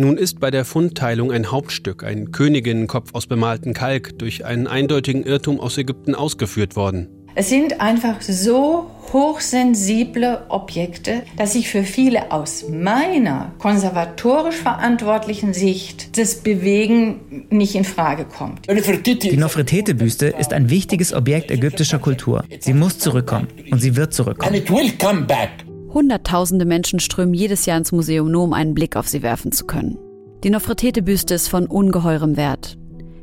Nun ist bei der Fundteilung ein Hauptstück, ein Königinnenkopf aus bemaltem Kalk, durch einen eindeutigen Irrtum aus Ägypten ausgeführt worden. Es sind einfach so hochsensible Objekte, dass ich für viele aus meiner konservatorisch verantwortlichen Sicht das Bewegen nicht in Frage kommt. Die Nofretete-Büste ist ein wichtiges Objekt ägyptischer Kultur. Sie muss zurückkommen und sie wird zurückkommen. Hunderttausende Menschen strömen jedes Jahr ins Museum, nur um einen Blick auf sie werfen zu können. Die Nofretete-Büste ist von ungeheurem Wert.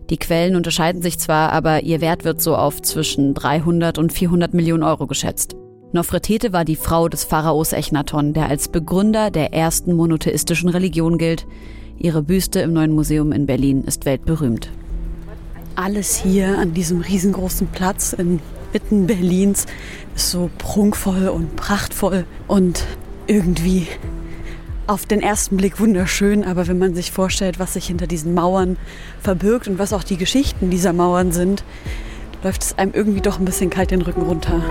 Die Quellen unterscheiden sich zwar, aber ihr Wert wird so auf zwischen 300 und 400 Millionen Euro geschätzt. Nofretete war die Frau des Pharaos Echnaton, der als Begründer der ersten monotheistischen Religion gilt. Ihre Büste im neuen Museum in Berlin ist weltberühmt. Alles hier an diesem riesengroßen Platz inmitten Berlins ist so prunkvoll und prachtvoll und irgendwie auf den ersten Blick wunderschön, aber wenn man sich vorstellt, was sich hinter diesen Mauern verbirgt und was auch die Geschichten dieser Mauern sind, läuft es einem irgendwie doch ein bisschen kalt den Rücken runter.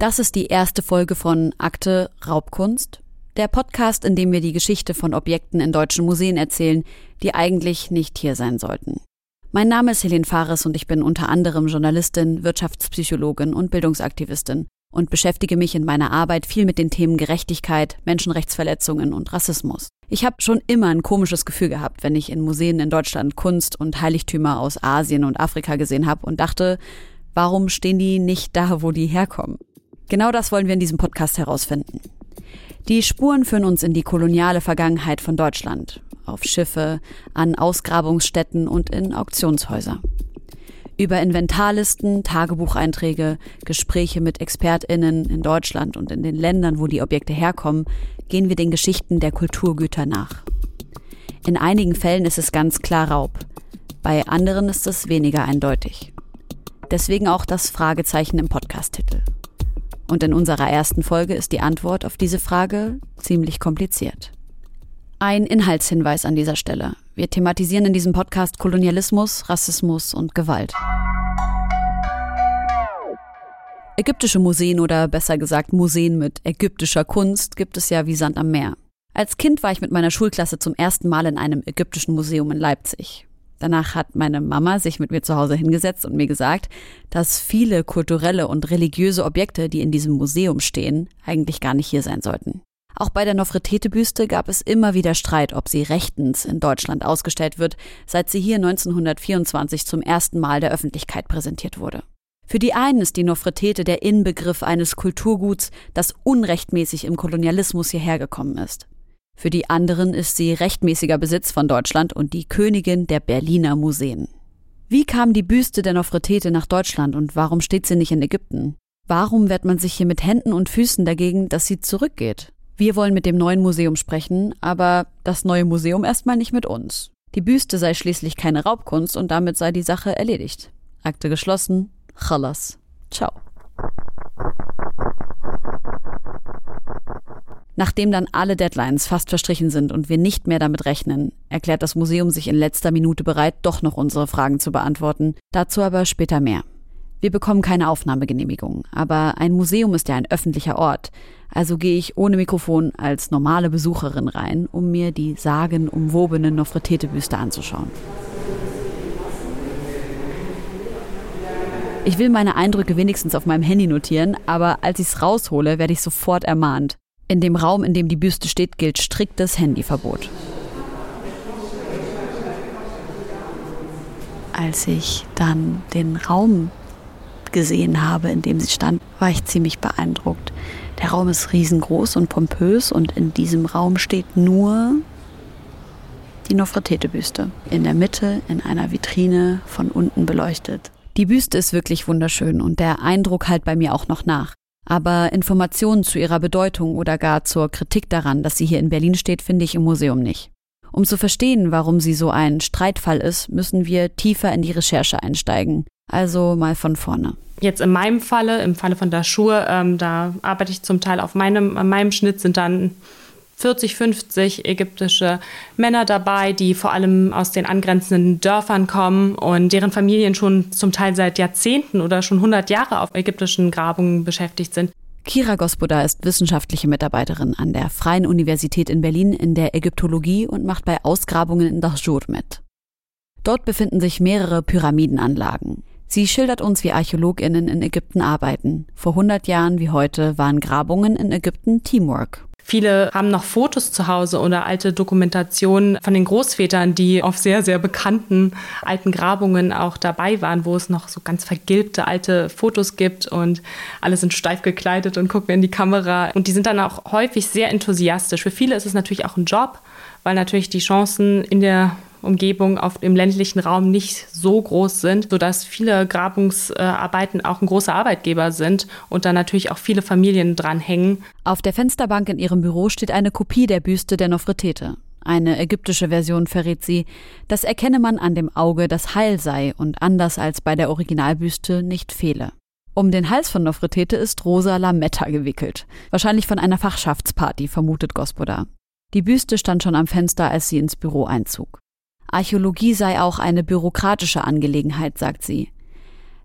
Das ist die erste Folge von Akte Raubkunst, der Podcast, in dem wir die Geschichte von Objekten in deutschen Museen erzählen, die eigentlich nicht hier sein sollten. Mein Name ist Helene Fares und ich bin unter anderem Journalistin, Wirtschaftspsychologin und Bildungsaktivistin und beschäftige mich in meiner Arbeit viel mit den Themen Gerechtigkeit, Menschenrechtsverletzungen und Rassismus. Ich habe schon immer ein komisches Gefühl gehabt, wenn ich in Museen in Deutschland Kunst und Heiligtümer aus Asien und Afrika gesehen habe und dachte, warum stehen die nicht da, wo die herkommen? Genau das wollen wir in diesem Podcast herausfinden. Die Spuren führen uns in die koloniale Vergangenheit von Deutschland, auf Schiffe, an Ausgrabungsstätten und in Auktionshäuser. Über Inventarlisten, Tagebucheinträge, Gespräche mit Expertinnen in Deutschland und in den Ländern, wo die Objekte herkommen, gehen wir den Geschichten der Kulturgüter nach. In einigen Fällen ist es ganz klar Raub, bei anderen ist es weniger eindeutig. Deswegen auch das Fragezeichen im Podcast-Titel. Und in unserer ersten Folge ist die Antwort auf diese Frage ziemlich kompliziert. Ein Inhaltshinweis an dieser Stelle. Wir thematisieren in diesem Podcast Kolonialismus, Rassismus und Gewalt. Ägyptische Museen oder besser gesagt Museen mit ägyptischer Kunst gibt es ja wie Sand am Meer. Als Kind war ich mit meiner Schulklasse zum ersten Mal in einem ägyptischen Museum in Leipzig. Danach hat meine Mama sich mit mir zu Hause hingesetzt und mir gesagt, dass viele kulturelle und religiöse Objekte, die in diesem Museum stehen, eigentlich gar nicht hier sein sollten. Auch bei der Nofretete-Büste gab es immer wieder Streit, ob sie rechtens in Deutschland ausgestellt wird, seit sie hier 1924 zum ersten Mal der Öffentlichkeit präsentiert wurde. Für die einen ist die Nofretete der Inbegriff eines Kulturguts, das unrechtmäßig im Kolonialismus hierher gekommen ist. Für die anderen ist sie rechtmäßiger Besitz von Deutschland und die Königin der Berliner Museen. Wie kam die Büste der Nofretete nach Deutschland und warum steht sie nicht in Ägypten? Warum wehrt man sich hier mit Händen und Füßen dagegen, dass sie zurückgeht? Wir wollen mit dem neuen Museum sprechen, aber das neue Museum erstmal nicht mit uns. Die Büste sei schließlich keine Raubkunst und damit sei die Sache erledigt. Akte geschlossen. Chalas. Ciao. Nachdem dann alle Deadlines fast verstrichen sind und wir nicht mehr damit rechnen, erklärt das Museum sich in letzter Minute bereit, doch noch unsere Fragen zu beantworten. Dazu aber später mehr. Wir bekommen keine Aufnahmegenehmigung, aber ein Museum ist ja ein öffentlicher Ort. Also gehe ich ohne Mikrofon als normale Besucherin rein, um mir die sagenumwobene Nofretete-Büste anzuschauen. Ich will meine Eindrücke wenigstens auf meinem Handy notieren, aber als ich es raushole, werde ich sofort ermahnt. In dem Raum, in dem die Büste steht, gilt striktes Handyverbot. Als ich dann den Raum gesehen habe, in dem sie stand, war ich ziemlich beeindruckt. Der Raum ist riesengroß und pompös und in diesem Raum steht nur die Nofretete-Büste. In der Mitte, in einer Vitrine, von unten beleuchtet. Die Büste ist wirklich wunderschön und der Eindruck halt bei mir auch noch nach. Aber Informationen zu ihrer Bedeutung oder gar zur Kritik daran, dass sie hier in Berlin steht, finde ich im Museum nicht. Um zu verstehen, warum sie so ein Streitfall ist, müssen wir tiefer in die Recherche einsteigen. Also mal von vorne. Jetzt in meinem Falle, im Falle von der Schuhe, ähm, da arbeite ich zum Teil auf meinem, meinem Schnitt sind dann 40, 50 ägyptische Männer dabei, die vor allem aus den angrenzenden Dörfern kommen und deren Familien schon zum Teil seit Jahrzehnten oder schon 100 Jahre auf ägyptischen Grabungen beschäftigt sind. Kira Gospoda ist wissenschaftliche Mitarbeiterin an der Freien Universität in Berlin in der Ägyptologie und macht bei Ausgrabungen in Dachjur mit. Dort befinden sich mehrere Pyramidenanlagen. Sie schildert uns, wie ArchäologInnen in Ägypten arbeiten. Vor 100 Jahren wie heute waren Grabungen in Ägypten Teamwork. Viele haben noch Fotos zu Hause oder alte Dokumentationen von den Großvätern, die auf sehr, sehr bekannten alten Grabungen auch dabei waren, wo es noch so ganz vergilbte alte Fotos gibt und alle sind steif gekleidet und gucken in die Kamera. Und die sind dann auch häufig sehr enthusiastisch. Für viele ist es natürlich auch ein Job, weil natürlich die Chancen in der Umgebung auf dem ländlichen Raum nicht so groß sind, sodass viele Grabungsarbeiten auch ein großer Arbeitgeber sind und da natürlich auch viele Familien dranhängen. Auf der Fensterbank in ihrem Büro steht eine Kopie der Büste der Nofretete. Eine ägyptische Version verrät sie, das erkenne man an dem Auge, das heil sei und anders als bei der Originalbüste nicht fehle. Um den Hals von Nofretete ist rosa Lametta gewickelt. Wahrscheinlich von einer Fachschaftsparty, vermutet Gospoda. Die Büste stand schon am Fenster, als sie ins Büro einzog. Archäologie sei auch eine bürokratische Angelegenheit, sagt sie.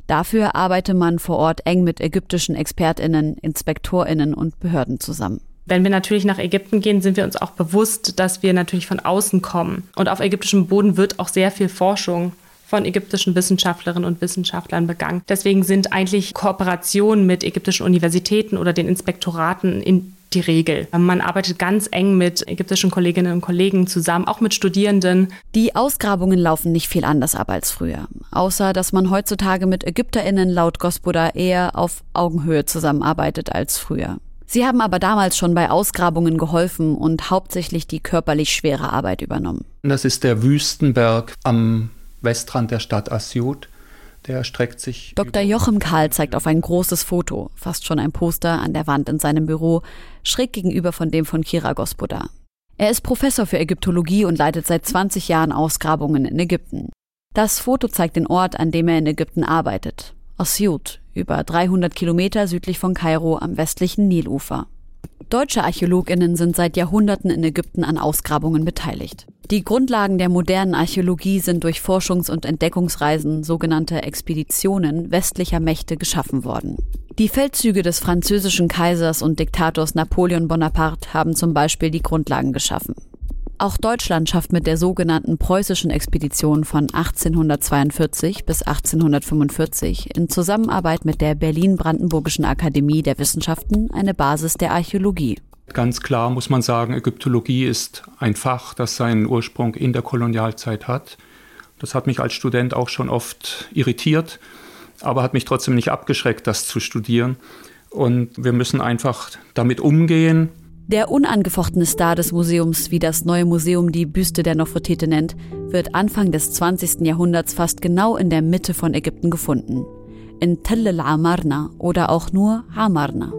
Dafür arbeite man vor Ort eng mit ägyptischen Expertinnen, Inspektorinnen und Behörden zusammen. Wenn wir natürlich nach Ägypten gehen, sind wir uns auch bewusst, dass wir natürlich von außen kommen. Und auf ägyptischem Boden wird auch sehr viel Forschung von ägyptischen Wissenschaftlerinnen und Wissenschaftlern begangen. Deswegen sind eigentlich Kooperationen mit ägyptischen Universitäten oder den Inspektoraten in die Regel. Man arbeitet ganz eng mit ägyptischen Kolleginnen und Kollegen zusammen, auch mit Studierenden. Die Ausgrabungen laufen nicht viel anders ab als früher. Außer, dass man heutzutage mit ÄgypterInnen laut Gospoda eher auf Augenhöhe zusammenarbeitet als früher. Sie haben aber damals schon bei Ausgrabungen geholfen und hauptsächlich die körperlich schwere Arbeit übernommen. Das ist der Wüstenberg am Westrand der Stadt Asyut. Der streckt sich. Dr. Jochem Kahl zeigt auf ein großes Foto, fast schon ein Poster an der Wand in seinem Büro, schräg gegenüber von dem von Kira Gospoda. Er ist Professor für Ägyptologie und leitet seit 20 Jahren Ausgrabungen in Ägypten. Das Foto zeigt den Ort, an dem er in Ägypten arbeitet. Asyut, über 300 Kilometer südlich von Kairo am westlichen Nilufer. Deutsche Archäologinnen sind seit Jahrhunderten in Ägypten an Ausgrabungen beteiligt. Die Grundlagen der modernen Archäologie sind durch Forschungs- und Entdeckungsreisen, sogenannte Expeditionen westlicher Mächte geschaffen worden. Die Feldzüge des französischen Kaisers und Diktators Napoleon Bonaparte haben zum Beispiel die Grundlagen geschaffen. Auch Deutschland schafft mit der sogenannten preußischen Expedition von 1842 bis 1845 in Zusammenarbeit mit der Berlin-Brandenburgischen Akademie der Wissenschaften eine Basis der Archäologie. Ganz klar muss man sagen, Ägyptologie ist ein Fach, das seinen Ursprung in der Kolonialzeit hat. Das hat mich als Student auch schon oft irritiert, aber hat mich trotzdem nicht abgeschreckt, das zu studieren. Und wir müssen einfach damit umgehen, der unangefochtene Star des Museums, wie das neue Museum die Büste der Nofretete nennt, wird Anfang des 20. Jahrhunderts fast genau in der Mitte von Ägypten gefunden. In Tell al-Amarna oder auch nur Amarna.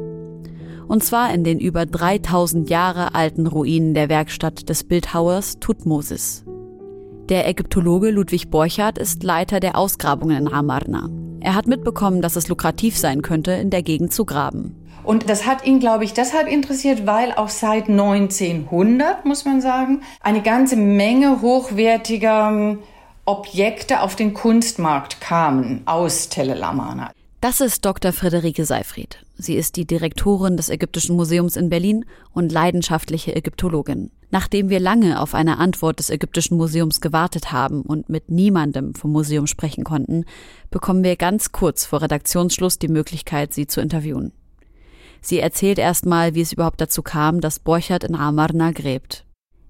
Und zwar in den über 3000 Jahre alten Ruinen der Werkstatt des Bildhauers Tutmosis. Der Ägyptologe Ludwig Borchardt ist Leiter der Ausgrabungen in Amarna. Er hat mitbekommen, dass es lukrativ sein könnte, in der Gegend zu graben. Und das hat ihn, glaube ich, deshalb interessiert, weil auch seit 1900, muss man sagen, eine ganze Menge hochwertiger ähm, Objekte auf den Kunstmarkt kamen aus Tel El Amarna. Das ist Dr. Friederike Seifried. Sie ist die Direktorin des Ägyptischen Museums in Berlin und leidenschaftliche Ägyptologin. Nachdem wir lange auf eine Antwort des Ägyptischen Museums gewartet haben und mit niemandem vom Museum sprechen konnten, bekommen wir ganz kurz vor Redaktionsschluss die Möglichkeit, sie zu interviewen. Sie erzählt erstmal, wie es überhaupt dazu kam, dass Borchert in Amarna gräbt.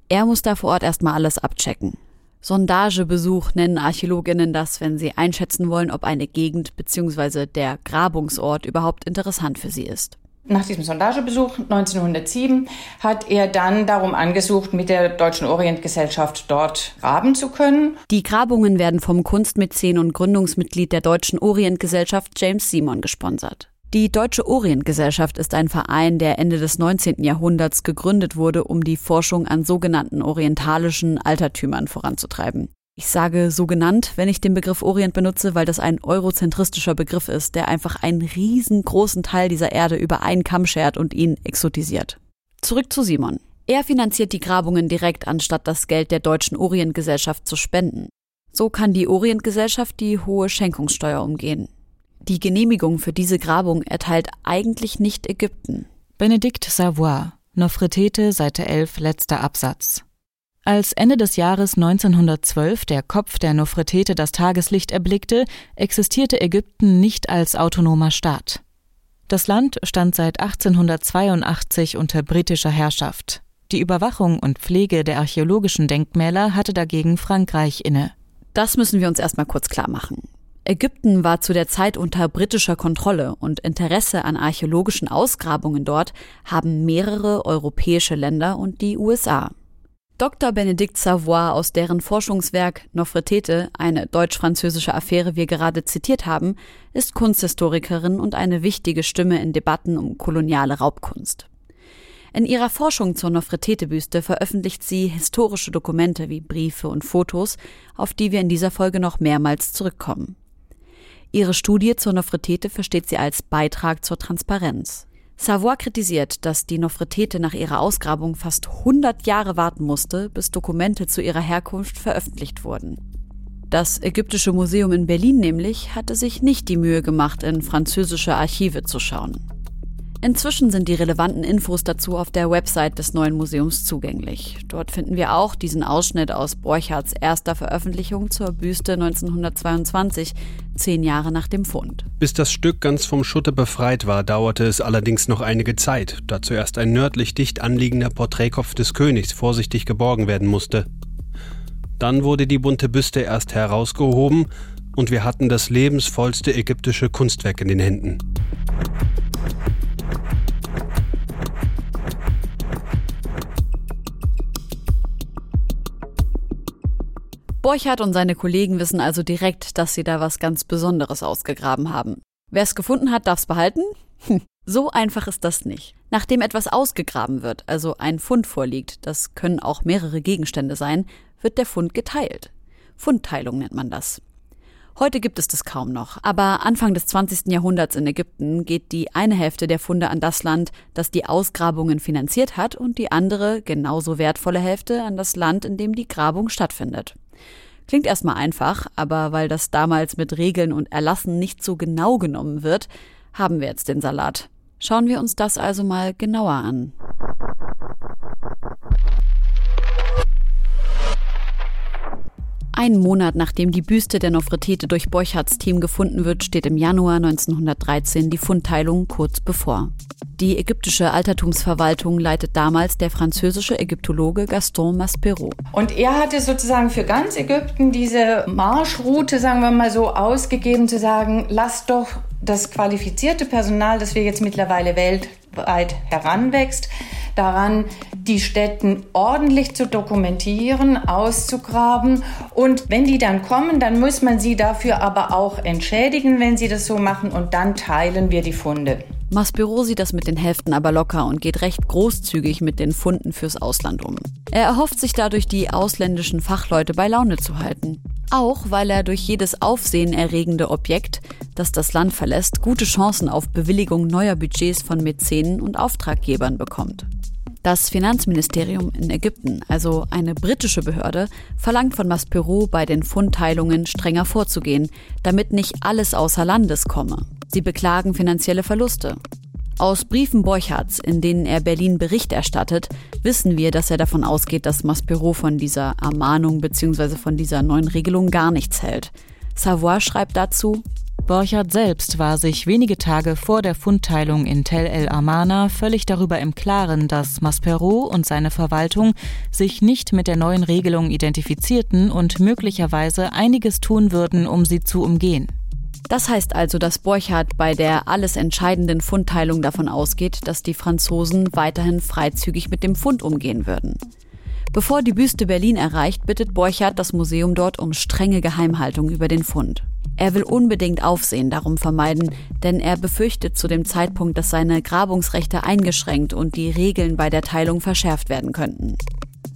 Er muss da vor Ort erstmal alles abchecken. Sondagebesuch nennen Archäologinnen das, wenn sie einschätzen wollen, ob eine Gegend bzw. der Grabungsort überhaupt interessant für sie ist. Nach diesem Sondagebesuch 1907 hat er dann darum angesucht, mit der Deutschen Orientgesellschaft dort graben zu können. Die Grabungen werden vom Kunstmäzen und Gründungsmitglied der Deutschen Orientgesellschaft James Simon gesponsert. Die Deutsche Orientgesellschaft ist ein Verein, der Ende des 19. Jahrhunderts gegründet wurde, um die Forschung an sogenannten orientalischen Altertümern voranzutreiben. Ich sage so genannt, wenn ich den Begriff Orient benutze, weil das ein eurozentristischer Begriff ist, der einfach einen riesengroßen Teil dieser Erde über einen Kamm schert und ihn exotisiert. Zurück zu Simon. Er finanziert die Grabungen direkt, anstatt das Geld der Deutschen Orientgesellschaft zu spenden. So kann die Orientgesellschaft die hohe Schenkungssteuer umgehen. Die Genehmigung für diese Grabung erteilt eigentlich nicht Ägypten. Benedikt Savoy, Nofretete, Seite 11, letzter Absatz. Als Ende des Jahres 1912 der Kopf der Nofretete das Tageslicht erblickte, existierte Ägypten nicht als autonomer Staat. Das Land stand seit 1882 unter britischer Herrschaft. Die Überwachung und Pflege der archäologischen Denkmäler hatte dagegen Frankreich inne. Das müssen wir uns erstmal kurz klar machen. Ägypten war zu der Zeit unter britischer Kontrolle und Interesse an archäologischen Ausgrabungen dort haben mehrere europäische Länder und die USA. Dr. Benedikt Savoy, aus deren Forschungswerk Nofretete, eine deutsch-französische Affäre wir gerade zitiert haben, ist Kunsthistorikerin und eine wichtige Stimme in Debatten um koloniale Raubkunst. In ihrer Forschung zur Nofretete-Büste veröffentlicht sie historische Dokumente wie Briefe und Fotos, auf die wir in dieser Folge noch mehrmals zurückkommen. Ihre Studie zur Nofretete versteht sie als Beitrag zur Transparenz. Savoy kritisiert, dass die Nofretete nach ihrer Ausgrabung fast 100 Jahre warten musste, bis Dokumente zu ihrer Herkunft veröffentlicht wurden. Das Ägyptische Museum in Berlin nämlich hatte sich nicht die Mühe gemacht, in französische Archive zu schauen. Inzwischen sind die relevanten Infos dazu auf der Website des neuen Museums zugänglich. Dort finden wir auch diesen Ausschnitt aus Borchards erster Veröffentlichung zur Büste 1922, zehn Jahre nach dem Fund. Bis das Stück ganz vom Schutte befreit war, dauerte es allerdings noch einige Zeit, da zuerst ein nördlich dicht anliegender Porträtkopf des Königs vorsichtig geborgen werden musste. Dann wurde die bunte Büste erst herausgehoben und wir hatten das lebensvollste ägyptische Kunstwerk in den Händen. Borchardt und seine Kollegen wissen also direkt, dass sie da was ganz Besonderes ausgegraben haben. Wer es gefunden hat, darf es behalten? Hm, so einfach ist das nicht. Nachdem etwas ausgegraben wird, also ein Fund vorliegt, das können auch mehrere Gegenstände sein, wird der Fund geteilt. Fundteilung nennt man das. Heute gibt es das kaum noch, aber Anfang des 20. Jahrhunderts in Ägypten geht die eine Hälfte der Funde an das Land, das die Ausgrabungen finanziert hat, und die andere, genauso wertvolle Hälfte an das Land, in dem die Grabung stattfindet. Klingt erstmal einfach, aber weil das damals mit Regeln und Erlassen nicht so genau genommen wird, haben wir jetzt den Salat. Schauen wir uns das also mal genauer an. Einen Monat nachdem die Büste der Nofretete durch Borchards Team gefunden wird, steht im Januar 1913 die Fundteilung kurz bevor. Die ägyptische Altertumsverwaltung leitet damals der französische Ägyptologe Gaston Maspero. Und er hatte sozusagen für ganz Ägypten diese Marschroute, sagen wir mal so, ausgegeben zu sagen, lasst doch das qualifizierte Personal, das wir jetzt mittlerweile weltweit heranwächst, daran, die Städten ordentlich zu dokumentieren, auszugraben. Und wenn die dann kommen, dann muss man sie dafür aber auch entschädigen, wenn sie das so machen. Und dann teilen wir die Funde. Maspero sieht das mit den Hälften aber locker und geht recht großzügig mit den Funden fürs Ausland um. Er erhofft sich dadurch, die ausländischen Fachleute bei Laune zu halten. Auch weil er durch jedes aufsehenerregende Objekt, das das Land verlässt, gute Chancen auf Bewilligung neuer Budgets von Mäzenen und Auftraggebern bekommt. Das Finanzministerium in Ägypten, also eine britische Behörde, verlangt von Maspero bei den Fundteilungen strenger vorzugehen, damit nicht alles außer Landes komme. Sie beklagen finanzielle Verluste. Aus Briefen Borchards, in denen er Berlin Bericht erstattet, wissen wir, dass er davon ausgeht, dass Maspero von dieser Ermahnung bzw. von dieser neuen Regelung gar nichts hält. Savoy schreibt dazu, Borchardt selbst war sich wenige Tage vor der Fundteilung in Tel El Amana völlig darüber im Klaren, dass Maspero und seine Verwaltung sich nicht mit der neuen Regelung identifizierten und möglicherweise einiges tun würden, um sie zu umgehen. Das heißt also, dass Borchardt bei der alles entscheidenden Fundteilung davon ausgeht, dass die Franzosen weiterhin freizügig mit dem Fund umgehen würden. Bevor die Büste Berlin erreicht, bittet Borchardt das Museum dort um strenge Geheimhaltung über den Fund. Er will unbedingt Aufsehen darum vermeiden, denn er befürchtet zu dem Zeitpunkt, dass seine Grabungsrechte eingeschränkt und die Regeln bei der Teilung verschärft werden könnten.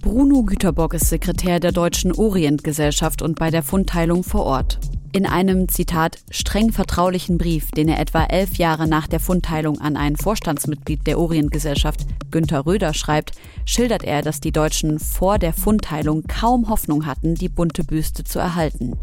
Bruno Güterbock ist Sekretär der Deutschen Orientgesellschaft und bei der Fundteilung vor Ort. In einem, Zitat, streng vertraulichen Brief, den er etwa elf Jahre nach der Fundteilung an ein Vorstandsmitglied der Orientgesellschaft, Günther Röder, schreibt, schildert er, dass die Deutschen vor der Fundteilung kaum Hoffnung hatten, die bunte Büste zu erhalten.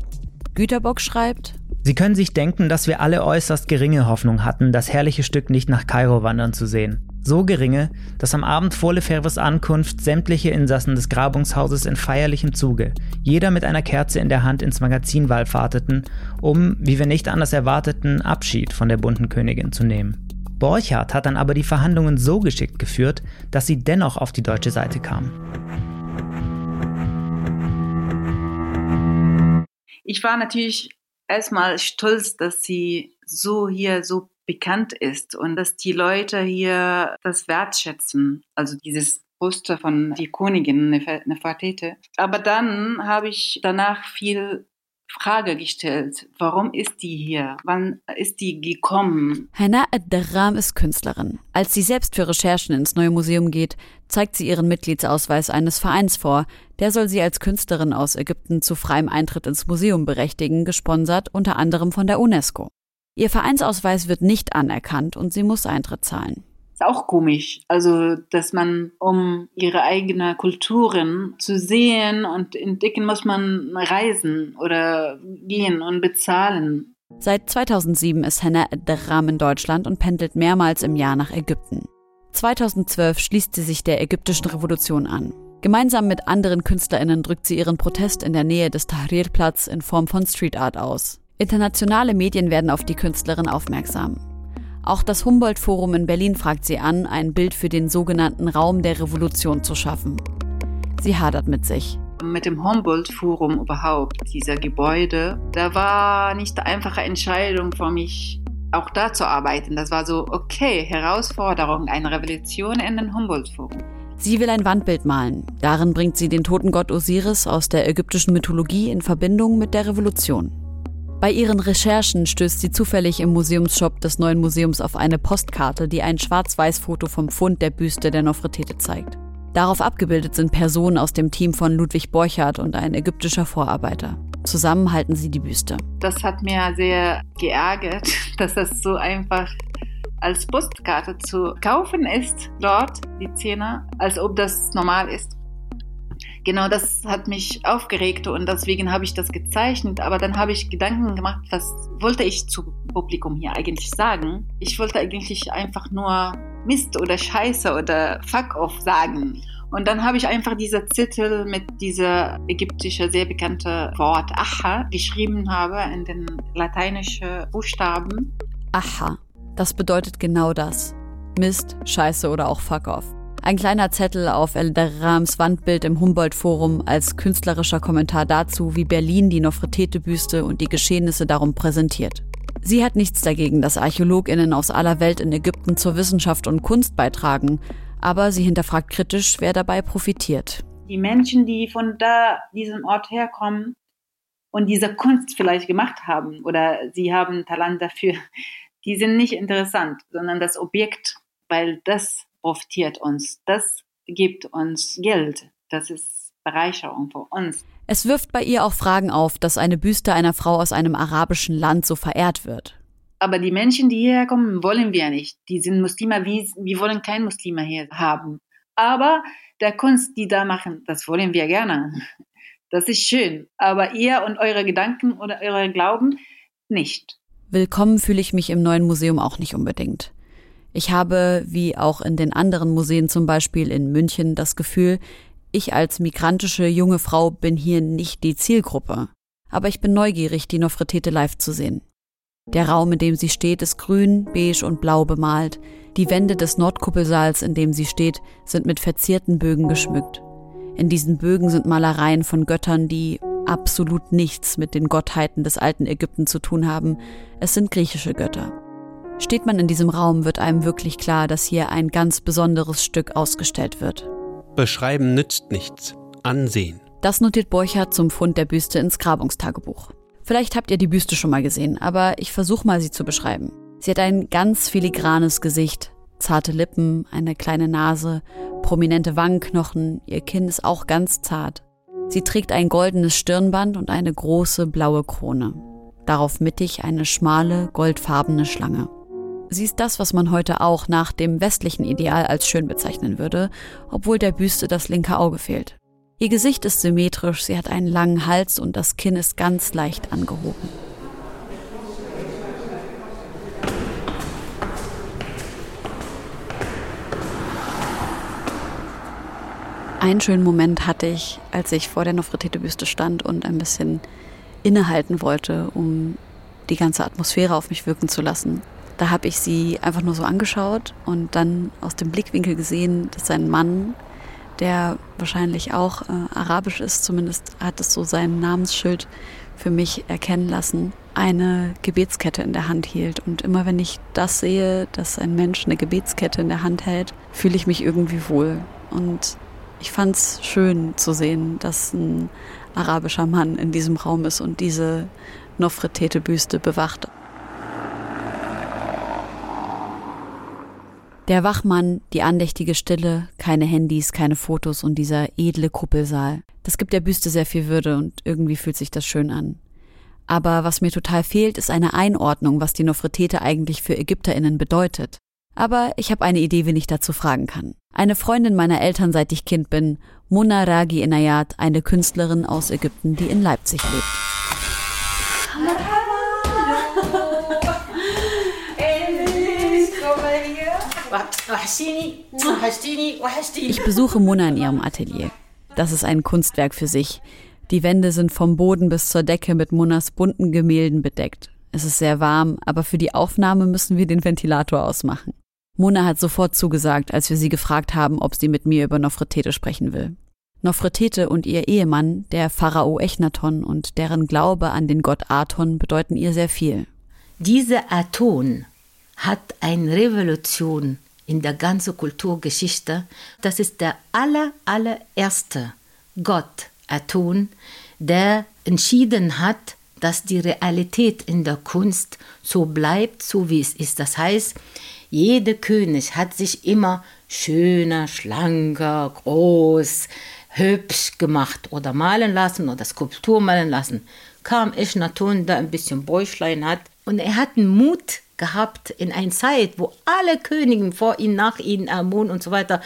Güterbock schreibt, Sie können sich denken, dass wir alle äußerst geringe Hoffnung hatten, das herrliche Stück nicht nach Kairo wandern zu sehen. So geringe, dass am Abend vor Lefebvres Ankunft sämtliche Insassen des Grabungshauses in feierlichem Zuge, jeder mit einer Kerze in der Hand ins Magazin wallfahrteten, um, wie wir nicht anders erwarteten, Abschied von der bunten Königin zu nehmen. Borchardt hat dann aber die Verhandlungen so geschickt geführt, dass sie dennoch auf die deutsche Seite kamen. Ich war natürlich erstmal stolz, dass sie so hier so bekannt ist und dass die Leute hier das wertschätzen. Also dieses Poster von die Königin Nefertete. Aber dann habe ich danach viel Frage gestellt. Warum ist die hier? Wann ist die gekommen? Hannah Ad-Darram ist Künstlerin. Als sie selbst für Recherchen ins neue Museum geht, zeigt sie ihren Mitgliedsausweis eines Vereins vor. Der soll sie als Künstlerin aus Ägypten zu freiem Eintritt ins Museum berechtigen, gesponsert unter anderem von der UNESCO. Ihr Vereinsausweis wird nicht anerkannt und sie muss Eintritt zahlen. Ist auch komisch, also dass man, um ihre eigene Kulturen zu sehen und entdecken, muss man reisen oder gehen und bezahlen. Seit 2007 ist Henna Dram in Deutschland und pendelt mehrmals im Jahr nach Ägypten. 2012 schließt sie sich der ägyptischen Revolution an. Gemeinsam mit anderen KünstlerInnen drückt sie ihren Protest in der Nähe des Tahrir-Platz in Form von Street Art aus. Internationale Medien werden auf die Künstlerin aufmerksam. Auch das Humboldt-Forum in Berlin fragt sie an, ein Bild für den sogenannten Raum der Revolution zu schaffen. Sie hadert mit sich. Mit dem Humboldt-Forum überhaupt, dieser Gebäude, da war nicht eine einfache Entscheidung für mich, auch da zu arbeiten. Das war so, okay, Herausforderung, eine Revolution in den Humboldt-Forum. Sie will ein Wandbild malen. Darin bringt sie den toten Gott Osiris aus der ägyptischen Mythologie in Verbindung mit der Revolution. Bei ihren Recherchen stößt sie zufällig im Museumsshop des neuen Museums auf eine Postkarte, die ein Schwarz-Weiß-Foto vom Fund der Büste der Nofretete zeigt. Darauf abgebildet sind Personen aus dem Team von Ludwig Borchardt und ein ägyptischer Vorarbeiter. Zusammen halten sie die Büste. Das hat mir sehr geärgert, dass das so einfach als Postkarte zu kaufen ist, dort, die Zähne, als ob das normal ist genau das hat mich aufgeregt und deswegen habe ich das gezeichnet. Aber dann habe ich Gedanken gemacht, was wollte ich zu Publikum hier eigentlich sagen? Ich wollte eigentlich einfach nur Mist oder Scheiße oder Fuck off sagen. Und dann habe ich einfach dieser Zettel mit dieser ägyptische sehr bekannte Wort Aha geschrieben habe in den lateinischen Buchstaben. Aha, das bedeutet genau das. Mist, Scheiße oder auch Fuck off. Ein kleiner Zettel auf El Darrams Wandbild im Humboldt-Forum als künstlerischer Kommentar dazu, wie Berlin die Nofretete-Büste und die Geschehnisse darum präsentiert. Sie hat nichts dagegen, dass ArchäologInnen aus aller Welt in Ägypten zur Wissenschaft und Kunst beitragen, aber sie hinterfragt kritisch, wer dabei profitiert. Die Menschen, die von da, diesem Ort herkommen und diese Kunst vielleicht gemacht haben oder sie haben Talent dafür, die sind nicht interessant, sondern das Objekt, weil das profitiert uns. Das gibt uns Geld. Das ist Bereicherung für uns. Es wirft bei ihr auch Fragen auf, dass eine Büste einer Frau aus einem arabischen Land so verehrt wird. Aber die Menschen, die hierher kommen, wollen wir nicht. Die sind Muslime, wir, wir wollen keinen Muslime hier haben. Aber der Kunst, die da machen, das wollen wir gerne. Das ist schön. Aber ihr und eure Gedanken oder eure Glauben nicht. Willkommen fühle ich mich im neuen Museum auch nicht unbedingt. Ich habe, wie auch in den anderen Museen zum Beispiel in München, das Gefühl, ich als migrantische junge Frau bin hier nicht die Zielgruppe. Aber ich bin neugierig, die Nofretete live zu sehen. Der Raum, in dem sie steht, ist grün, beige und blau bemalt. Die Wände des Nordkuppelsaals, in dem sie steht, sind mit verzierten Bögen geschmückt. In diesen Bögen sind Malereien von Göttern, die absolut nichts mit den Gottheiten des alten Ägypten zu tun haben. Es sind griechische Götter. Steht man in diesem Raum, wird einem wirklich klar, dass hier ein ganz besonderes Stück ausgestellt wird. Beschreiben nützt nichts. Ansehen. Das notiert Borchardt zum Fund der Büste ins Grabungstagebuch. Vielleicht habt ihr die Büste schon mal gesehen, aber ich versuche mal, sie zu beschreiben. Sie hat ein ganz filigranes Gesicht, zarte Lippen, eine kleine Nase, prominente Wangenknochen, ihr Kinn ist auch ganz zart. Sie trägt ein goldenes Stirnband und eine große blaue Krone. darauf mittig eine schmale, goldfarbene Schlange. Sie ist das, was man heute auch nach dem westlichen Ideal als schön bezeichnen würde, obwohl der Büste das linke Auge fehlt. Ihr Gesicht ist symmetrisch, sie hat einen langen Hals und das Kinn ist ganz leicht angehoben. Einen schönen Moment hatte ich, als ich vor der Nofretete-Büste stand und ein bisschen innehalten wollte, um die ganze Atmosphäre auf mich wirken zu lassen. Da habe ich sie einfach nur so angeschaut und dann aus dem Blickwinkel gesehen, dass ein Mann, der wahrscheinlich auch äh, arabisch ist, zumindest hat es so sein Namensschild für mich erkennen lassen, eine Gebetskette in der Hand hielt. Und immer wenn ich das sehe, dass ein Mensch eine Gebetskette in der Hand hält, fühle ich mich irgendwie wohl. Und ich fand es schön zu sehen, dass ein arabischer Mann in diesem Raum ist und diese Nofretete-Büste bewacht. Der Wachmann, die andächtige Stille, keine Handys, keine Fotos und dieser edle Kuppelsaal. Das gibt der Büste sehr viel Würde und irgendwie fühlt sich das schön an. Aber was mir total fehlt, ist eine Einordnung, was die Nofretete eigentlich für ÄgypterInnen bedeutet. Aber ich habe eine Idee, wen ich dazu fragen kann. Eine Freundin meiner Eltern, seit ich Kind bin, Mona Ragi Inayat, eine Künstlerin aus Ägypten, die in Leipzig lebt. Ich besuche Mona in ihrem Atelier. Das ist ein Kunstwerk für sich. Die Wände sind vom Boden bis zur Decke mit Monas bunten Gemälden bedeckt. Es ist sehr warm, aber für die Aufnahme müssen wir den Ventilator ausmachen. Mona hat sofort zugesagt, als wir sie gefragt haben, ob sie mit mir über Nofretete sprechen will. Nofretete und ihr Ehemann, der Pharao Echnaton und deren Glaube an den Gott Aton bedeuten ihr sehr viel. Diese Aton hat eine Revolution in der ganzen Kulturgeschichte. Das ist der aller, allererste Gott, Aton, der entschieden hat, dass die Realität in der Kunst so bleibt, so wie es ist. Das heißt, jeder König hat sich immer schöner, schlanker, groß, hübsch gemacht oder malen lassen oder Skulptur malen lassen. Kam Echnaton, der ein bisschen Bäuchlein hat. Und er hat einen Mut gehabt in einer Zeit, wo alle Königen vor ihm, nach ihm, Amon und so weiter,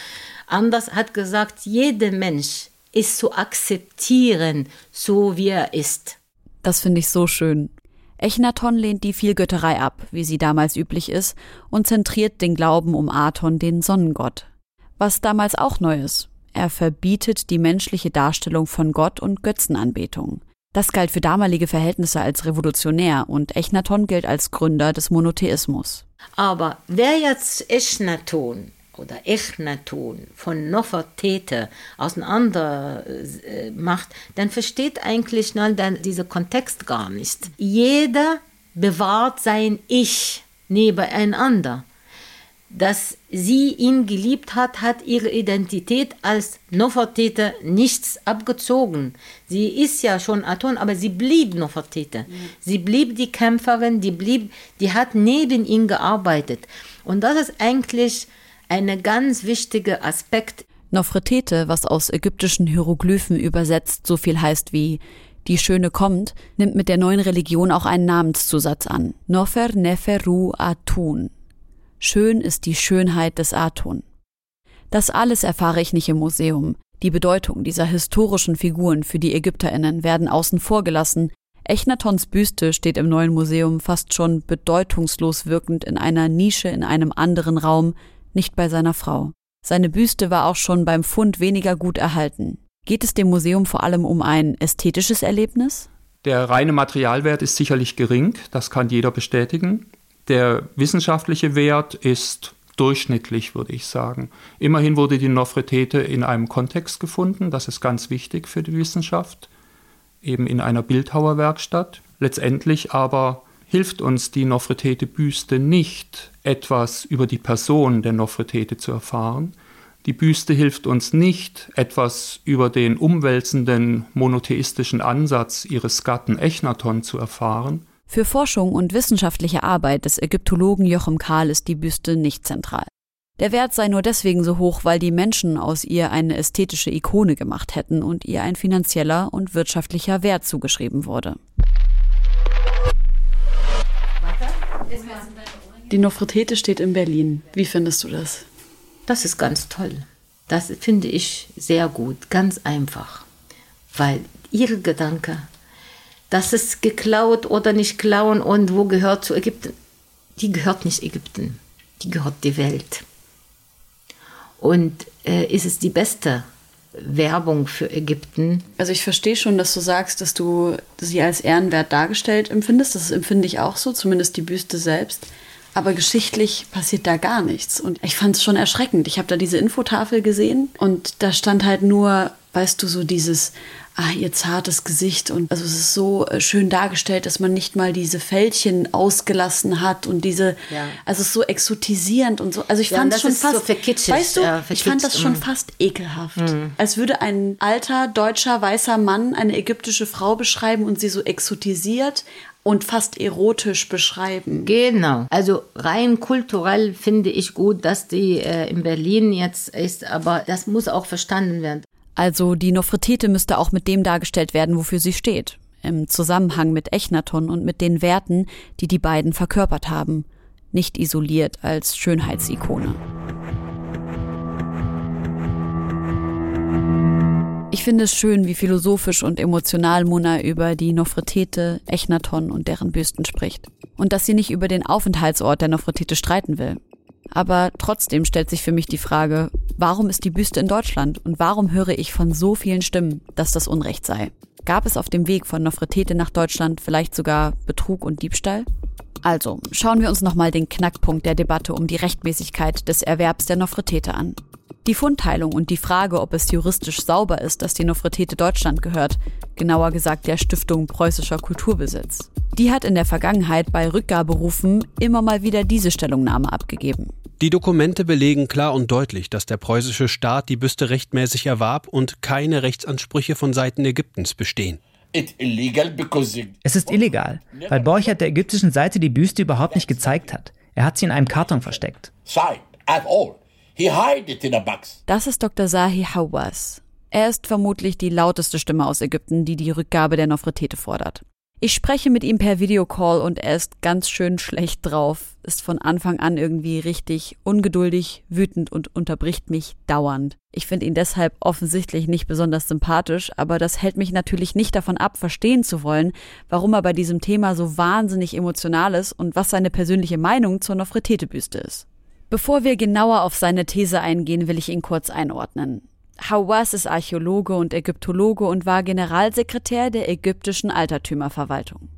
anders hat gesagt, jeder Mensch ist zu akzeptieren, so wie er ist. Das finde ich so schön. Echnaton lehnt die Vielgötterei ab, wie sie damals üblich ist, und zentriert den Glauben um Aton, den Sonnengott. Was damals auch neu ist. Er verbietet die menschliche Darstellung von Gott und Götzenanbetung. Das galt für damalige Verhältnisse als revolutionär und Echnaton gilt als Gründer des Monotheismus. Aber wer jetzt Echnaton oder Echnaton von Nofertete auseinander macht, dann versteht eigentlich dann dieser Kontext gar nicht. Jeder bewahrt sein Ich nebeneinander dass sie ihn geliebt hat, hat ihre Identität als Nofertete nichts abgezogen. Sie ist ja schon Aton, aber sie blieb Nofertete. Mhm. Sie blieb die Kämpferin, die blieb, die hat neben ihm gearbeitet. Und das ist eigentlich ein ganz wichtiger Aspekt. Nofretete, was aus ägyptischen Hieroglyphen übersetzt so viel heißt wie die Schöne kommt, nimmt mit der neuen Religion auch einen Namenszusatz an. Nofer Neferu Atun. Schön ist die Schönheit des Aton. Das alles erfahre ich nicht im Museum. Die Bedeutung dieser historischen Figuren für die Ägypterinnen werden außen vor gelassen. Echnatons Büste steht im neuen Museum fast schon bedeutungslos wirkend in einer Nische in einem anderen Raum, nicht bei seiner Frau. Seine Büste war auch schon beim Fund weniger gut erhalten. Geht es dem Museum vor allem um ein ästhetisches Erlebnis? Der reine Materialwert ist sicherlich gering, das kann jeder bestätigen. Der wissenschaftliche Wert ist durchschnittlich, würde ich sagen. Immerhin wurde die Nofretete in einem Kontext gefunden, das ist ganz wichtig für die Wissenschaft, eben in einer Bildhauerwerkstatt. Letztendlich aber hilft uns die Nofretete-Büste nicht, etwas über die Person der Nofretete zu erfahren. Die Büste hilft uns nicht, etwas über den umwälzenden monotheistischen Ansatz ihres Gatten Echnaton zu erfahren. Für Forschung und wissenschaftliche Arbeit des Ägyptologen Jochem Kahl ist die Büste nicht zentral. Der Wert sei nur deswegen so hoch, weil die Menschen aus ihr eine ästhetische Ikone gemacht hätten und ihr ein finanzieller und wirtschaftlicher Wert zugeschrieben wurde. Die Nofretete steht in Berlin. Wie findest du das? Das ist ganz toll. Das finde ich sehr gut, ganz einfach. Weil ihre Gedanke, das ist geklaut oder nicht klauen und wo gehört zu Ägypten, die gehört nicht Ägypten, die gehört die Welt. Und äh, ist es die beste Werbung für Ägypten. Also ich verstehe schon, dass du sagst, dass du sie als ehrenwert dargestellt empfindest. Das empfinde ich auch so, zumindest die Büste selbst. Aber geschichtlich passiert da gar nichts. Und ich fand es schon erschreckend. Ich habe da diese Infotafel gesehen und da stand halt nur, weißt du, so dieses, ah, ihr zartes Gesicht. Und also es ist so äh, schön dargestellt, dass man nicht mal diese Fältchen ausgelassen hat und diese, ja. also es ist so exotisierend und so. Also ich ja, fand es schon fast, so weißt du, ja, ich fand das schon fast ekelhaft. Mhm. Als würde ein alter, deutscher, weißer Mann eine ägyptische Frau beschreiben und sie so exotisiert und fast erotisch beschreiben. Genau. Also rein kulturell finde ich gut, dass die äh, in Berlin jetzt ist, aber das muss auch verstanden werden. Also die Nofretete müsste auch mit dem dargestellt werden, wofür sie steht. Im Zusammenhang mit Echnaton und mit den Werten, die die beiden verkörpert haben. Nicht isoliert als Schönheitsikone. Ich finde es schön, wie philosophisch und emotional Mona über die Nofretete, Echnaton und deren Büsten spricht. Und dass sie nicht über den Aufenthaltsort der Nofretete streiten will. Aber trotzdem stellt sich für mich die Frage, warum ist die Büste in Deutschland und warum höre ich von so vielen Stimmen, dass das Unrecht sei? Gab es auf dem Weg von Nofretete nach Deutschland vielleicht sogar Betrug und Diebstahl? Also, schauen wir uns nochmal den Knackpunkt der Debatte um die Rechtmäßigkeit des Erwerbs der Nofretete an. Die Fundteilung und die Frage, ob es juristisch sauber ist, dass die Nofretete Deutschland gehört, genauer gesagt der Stiftung Preußischer Kulturbesitz. Die hat in der Vergangenheit bei Rückgaberufen immer mal wieder diese Stellungnahme abgegeben. Die Dokumente belegen klar und deutlich, dass der preußische Staat die Büste rechtmäßig erwarb und keine Rechtsansprüche von Seiten Ägyptens bestehen. Es ist illegal, weil Borchert der ägyptischen Seite die Büste überhaupt nicht gezeigt hat. Er hat sie in einem Karton versteckt. Das ist Dr. Zahi Hawass. Er ist vermutlich die lauteste Stimme aus Ägypten, die die Rückgabe der Nofretete fordert. Ich spreche mit ihm per Videocall und er ist ganz schön schlecht drauf, ist von Anfang an irgendwie richtig ungeduldig, wütend und unterbricht mich dauernd. Ich finde ihn deshalb offensichtlich nicht besonders sympathisch, aber das hält mich natürlich nicht davon ab, verstehen zu wollen, warum er bei diesem Thema so wahnsinnig emotional ist und was seine persönliche Meinung zur Nofretete-Büste ist. Bevor wir genauer auf seine These eingehen, will ich ihn kurz einordnen. Hawass ist Archäologe und Ägyptologe und war Generalsekretär der ägyptischen Altertümerverwaltung.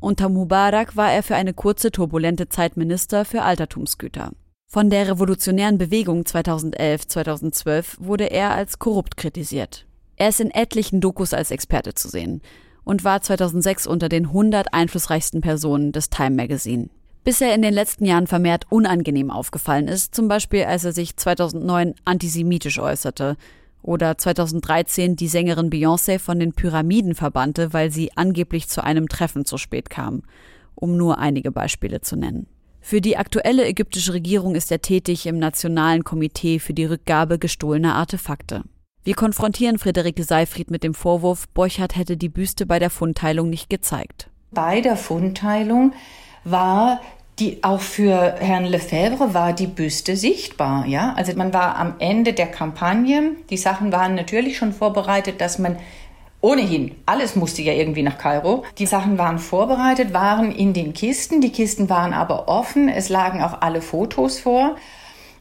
Unter Mubarak war er für eine kurze turbulente Zeit Minister für Altertumsgüter. Von der revolutionären Bewegung 2011-2012 wurde er als korrupt kritisiert. Er ist in etlichen Dokus als Experte zu sehen und war 2006 unter den 100 einflussreichsten Personen des Time Magazine bis er in den letzten Jahren vermehrt unangenehm aufgefallen ist, zum Beispiel als er sich 2009 antisemitisch äußerte oder 2013 die Sängerin Beyoncé von den Pyramiden verbannte, weil sie angeblich zu einem Treffen zu spät kam, um nur einige Beispiele zu nennen. Für die aktuelle ägyptische Regierung ist er tätig im Nationalen Komitee für die Rückgabe gestohlener Artefakte. Wir konfrontieren Friederike Seifried mit dem Vorwurf, Borchardt hätte die Büste bei der Fundteilung nicht gezeigt. Bei der Fundteilung war die auch für Herrn Lefebvre war die Büste sichtbar, ja. Also man war am Ende der Kampagne. Die Sachen waren natürlich schon vorbereitet, dass man ohnehin alles musste ja irgendwie nach Kairo. Die Sachen waren vorbereitet, waren in den Kisten. Die Kisten waren aber offen. Es lagen auch alle Fotos vor.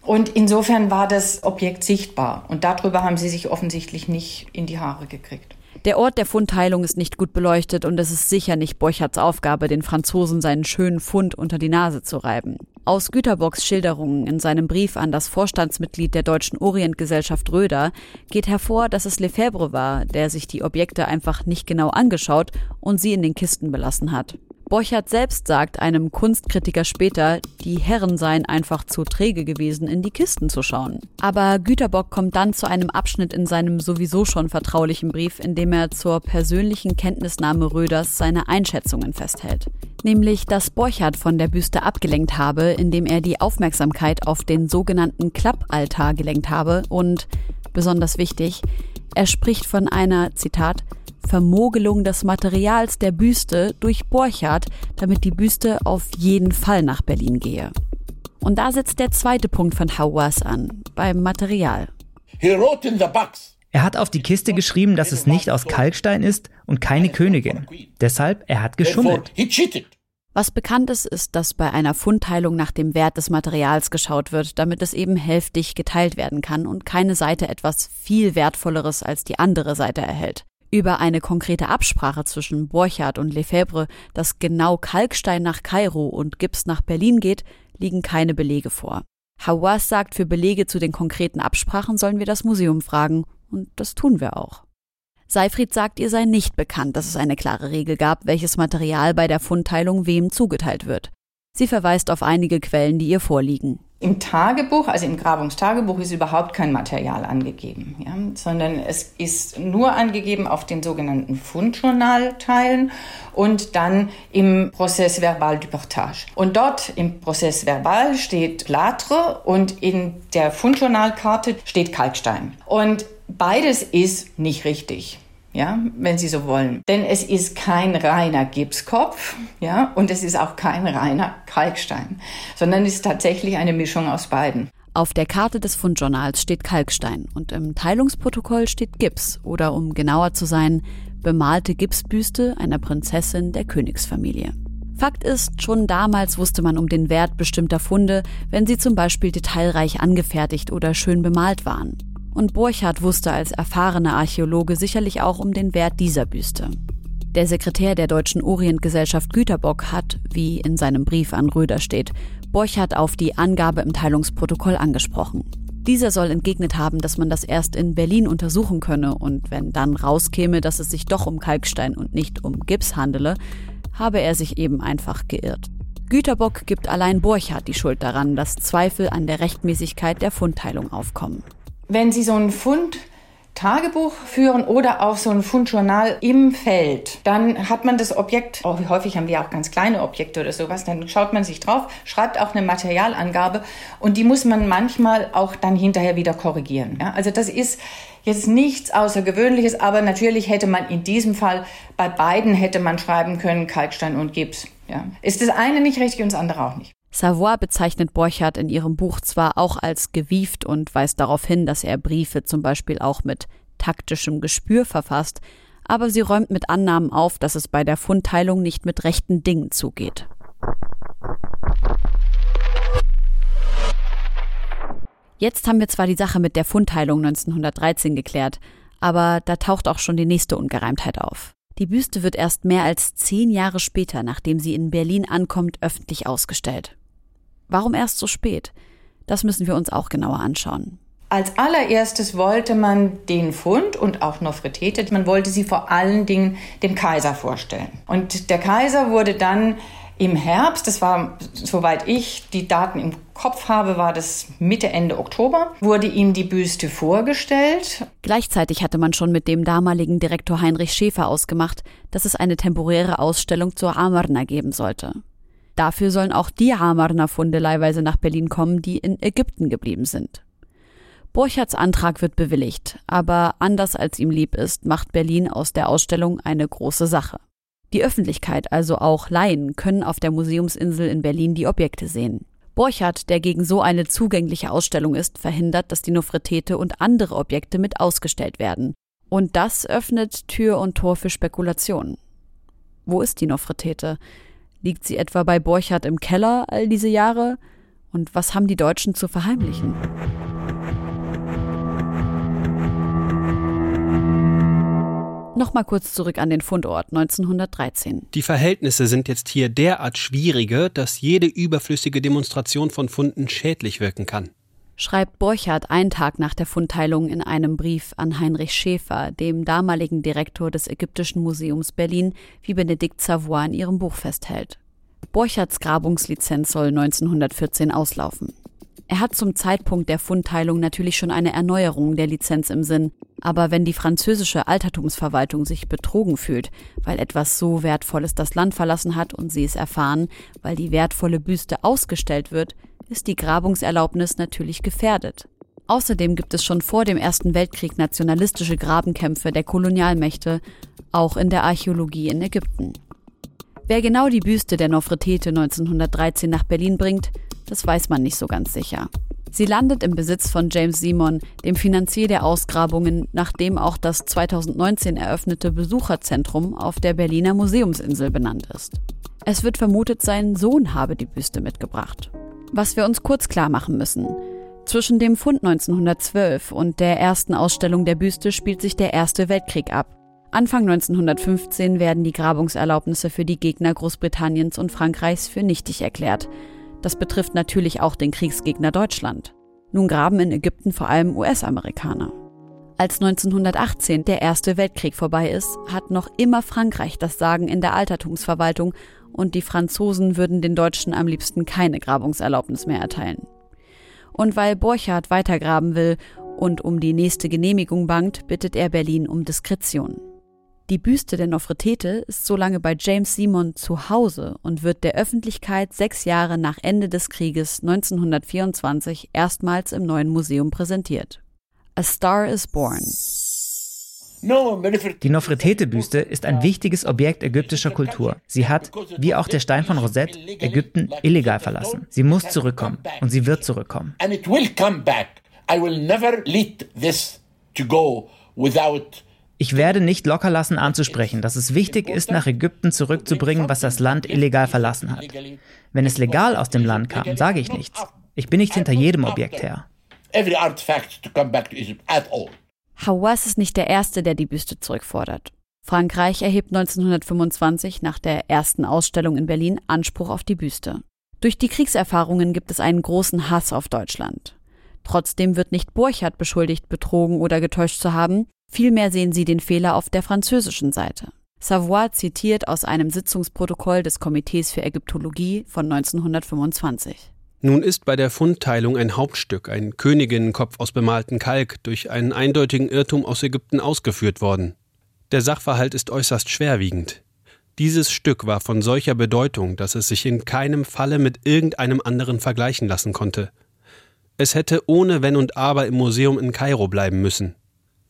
Und insofern war das Objekt sichtbar. Und darüber haben sie sich offensichtlich nicht in die Haare gekriegt. Der Ort der Fundteilung ist nicht gut beleuchtet und es ist sicher nicht Borchards Aufgabe, den Franzosen seinen schönen Fund unter die Nase zu reiben. Aus Güterbocks Schilderungen in seinem Brief an das Vorstandsmitglied der Deutschen Orientgesellschaft Röder geht hervor, dass es Lefebvre war, der sich die Objekte einfach nicht genau angeschaut und sie in den Kisten belassen hat. Borchardt selbst sagt einem Kunstkritiker später, die Herren seien einfach zu träge gewesen, in die Kisten zu schauen. Aber Güterbock kommt dann zu einem Abschnitt in seinem sowieso schon vertraulichen Brief, in dem er zur persönlichen Kenntnisnahme Röders seine Einschätzungen festhält. Nämlich, dass Borchardt von der Büste abgelenkt habe, indem er die Aufmerksamkeit auf den sogenannten Klappaltar gelenkt habe und, besonders wichtig, Er spricht von einer, Zitat, Vermogelung des Materials der Büste durch Borchardt, damit die Büste auf jeden Fall nach Berlin gehe. Und da setzt der zweite Punkt von Hawass an, beim Material. Er hat auf die Kiste geschrieben, dass es nicht aus Kalkstein ist und keine Königin. Deshalb, er hat geschummelt. Was bekannt ist, ist, dass bei einer Fundteilung nach dem Wert des Materials geschaut wird, damit es eben hälftig geteilt werden kann und keine Seite etwas viel Wertvolleres als die andere Seite erhält. Über eine konkrete Absprache zwischen Borchardt und Lefebvre, dass genau Kalkstein nach Kairo und Gips nach Berlin geht, liegen keine Belege vor. Hawass sagt, für Belege zu den konkreten Absprachen sollen wir das Museum fragen, und das tun wir auch. Seifried sagt, ihr sei nicht bekannt, dass es eine klare Regel gab, welches Material bei der Fundteilung wem zugeteilt wird. Sie verweist auf einige Quellen, die ihr vorliegen. Im Tagebuch, also im Grabungstagebuch, ist überhaupt kein Material angegeben, ja, sondern es ist nur angegeben auf den sogenannten Fundjournalteilen und dann im Prozess Verbal du Partage. Und dort im Prozess Verbal steht Plâtre und in der Fundjournalkarte steht Kalkstein. Und beides ist nicht richtig ja, wenn Sie so wollen. Denn es ist kein reiner Gipskopf, ja, und es ist auch kein reiner Kalkstein, sondern es ist tatsächlich eine Mischung aus beiden. Auf der Karte des Fundjournals steht Kalkstein und im Teilungsprotokoll steht Gips oder um genauer zu sein, bemalte Gipsbüste einer Prinzessin der Königsfamilie. Fakt ist, schon damals wusste man um den Wert bestimmter Funde, wenn sie zum Beispiel detailreich angefertigt oder schön bemalt waren. Und Borchardt wusste als erfahrener Archäologe sicherlich auch um den Wert dieser Büste. Der Sekretär der Deutschen Orientgesellschaft Güterbock hat, wie in seinem Brief an Röder steht, Borchardt auf die Angabe im Teilungsprotokoll angesprochen. Dieser soll entgegnet haben, dass man das erst in Berlin untersuchen könne und wenn dann rauskäme, dass es sich doch um Kalkstein und nicht um Gips handele, habe er sich eben einfach geirrt. Güterbock gibt allein Borchardt die Schuld daran, dass Zweifel an der Rechtmäßigkeit der Fundteilung aufkommen. Wenn Sie so einen Fund Tagebuch führen oder auch so ein Fundjournal im Feld, dann hat man das Objekt, oh, häufig haben wir auch ganz kleine Objekte oder sowas, dann schaut man sich drauf, schreibt auch eine Materialangabe und die muss man manchmal auch dann hinterher wieder korrigieren. Ja? Also das ist jetzt nichts Außergewöhnliches, aber natürlich hätte man in diesem Fall bei beiden hätte man schreiben können Kalkstein und Gips. Ja? Ist das eine nicht richtig und das andere auch nicht. Savoy bezeichnet Borchardt in ihrem Buch zwar auch als gewieft und weist darauf hin, dass er Briefe zum Beispiel auch mit taktischem Gespür verfasst, aber sie räumt mit Annahmen auf, dass es bei der Fundteilung nicht mit rechten Dingen zugeht. Jetzt haben wir zwar die Sache mit der Fundteilung 1913 geklärt, aber da taucht auch schon die nächste Ungereimtheit auf. Die Büste wird erst mehr als zehn Jahre später, nachdem sie in Berlin ankommt, öffentlich ausgestellt. Warum erst so spät? Das müssen wir uns auch genauer anschauen. Als allererstes wollte man den Fund und auch Nofretete, man wollte sie vor allen Dingen dem Kaiser vorstellen. Und der Kaiser wurde dann im Herbst, das war, soweit ich die Daten im Kopf habe, war das Mitte, Ende Oktober, wurde ihm die Büste vorgestellt. Gleichzeitig hatte man schon mit dem damaligen Direktor Heinrich Schäfer ausgemacht, dass es eine temporäre Ausstellung zur Amarna geben sollte. Dafür sollen auch die Amarna-Funde leihweise nach Berlin kommen, die in Ägypten geblieben sind. Borchards Antrag wird bewilligt, aber anders als ihm lieb ist, macht Berlin aus der Ausstellung eine große Sache. Die Öffentlichkeit, also auch Laien, können auf der Museumsinsel in Berlin die Objekte sehen. Borchardt, der gegen so eine zugängliche Ausstellung ist, verhindert, dass die Nofretete und andere Objekte mit ausgestellt werden. Und das öffnet Tür und Tor für Spekulationen. Wo ist die Nofretete? Liegt sie etwa bei Borchardt im Keller all diese Jahre? Und was haben die Deutschen zu verheimlichen? Nochmal kurz zurück an den Fundort 1913. Die Verhältnisse sind jetzt hier derart schwierige, dass jede überflüssige Demonstration von Funden schädlich wirken kann. Schreibt Borchardt einen Tag nach der Fundteilung in einem Brief an Heinrich Schäfer, dem damaligen Direktor des Ägyptischen Museums Berlin, wie Benedikt Savoy in ihrem Buch festhält. Borchardts Grabungslizenz soll 1914 auslaufen. Er hat zum Zeitpunkt der Fundteilung natürlich schon eine Erneuerung der Lizenz im Sinn, aber wenn die französische Altertumsverwaltung sich betrogen fühlt, weil etwas so Wertvolles das Land verlassen hat und sie es erfahren, weil die wertvolle Büste ausgestellt wird, ist die Grabungserlaubnis natürlich gefährdet. Außerdem gibt es schon vor dem Ersten Weltkrieg nationalistische Grabenkämpfe der Kolonialmächte, auch in der Archäologie in Ägypten. Wer genau die Büste der Nofretete 1913 nach Berlin bringt, das weiß man nicht so ganz sicher. Sie landet im Besitz von James Simon, dem Finanzier der Ausgrabungen, nachdem auch das 2019 eröffnete Besucherzentrum auf der Berliner Museumsinsel benannt ist. Es wird vermutet, sein Sohn habe die Büste mitgebracht. Was wir uns kurz klar machen müssen. Zwischen dem Fund 1912 und der ersten Ausstellung der Büste spielt sich der Erste Weltkrieg ab. Anfang 1915 werden die Grabungserlaubnisse für die Gegner Großbritanniens und Frankreichs für nichtig erklärt. Das betrifft natürlich auch den Kriegsgegner Deutschland. Nun graben in Ägypten vor allem US-Amerikaner. Als 1918 der Erste Weltkrieg vorbei ist, hat noch immer Frankreich das Sagen in der Altertumsverwaltung und die Franzosen würden den Deutschen am liebsten keine Grabungserlaubnis mehr erteilen. Und weil Borchardt weitergraben will und um die nächste Genehmigung bangt, bittet er Berlin um Diskretion. Die Büste der Nofretete ist so lange bei James Simon zu Hause und wird der Öffentlichkeit sechs Jahre nach Ende des Krieges 1924 erstmals im neuen Museum präsentiert. A Star is Born. Die Nofretete-Büste ist ein wichtiges Objekt ägyptischer Kultur. Sie hat, wie auch der Stein von Rosette, Ägypten illegal verlassen. Sie muss zurückkommen und sie wird zurückkommen. Ich werde nicht locker lassen anzusprechen, dass es wichtig ist, nach Ägypten zurückzubringen, was das Land illegal verlassen hat. Wenn es legal aus dem Land kam, sage ich nichts. Ich bin nicht hinter jedem Objekt her. Hawass ist nicht der Erste, der die Büste zurückfordert. Frankreich erhebt 1925 nach der ersten Ausstellung in Berlin Anspruch auf die Büste. Durch die Kriegserfahrungen gibt es einen großen Hass auf Deutschland. Trotzdem wird nicht Burchardt beschuldigt, betrogen oder getäuscht zu haben, vielmehr sehen sie den Fehler auf der französischen Seite. Savoy zitiert aus einem Sitzungsprotokoll des Komitees für Ägyptologie von 1925. Nun ist bei der Fundteilung ein Hauptstück, ein Königinnenkopf aus bemalten Kalk, durch einen eindeutigen Irrtum aus Ägypten ausgeführt worden. Der Sachverhalt ist äußerst schwerwiegend. Dieses Stück war von solcher Bedeutung, dass es sich in keinem Falle mit irgendeinem anderen vergleichen lassen konnte. Es hätte ohne Wenn und Aber im Museum in Kairo bleiben müssen.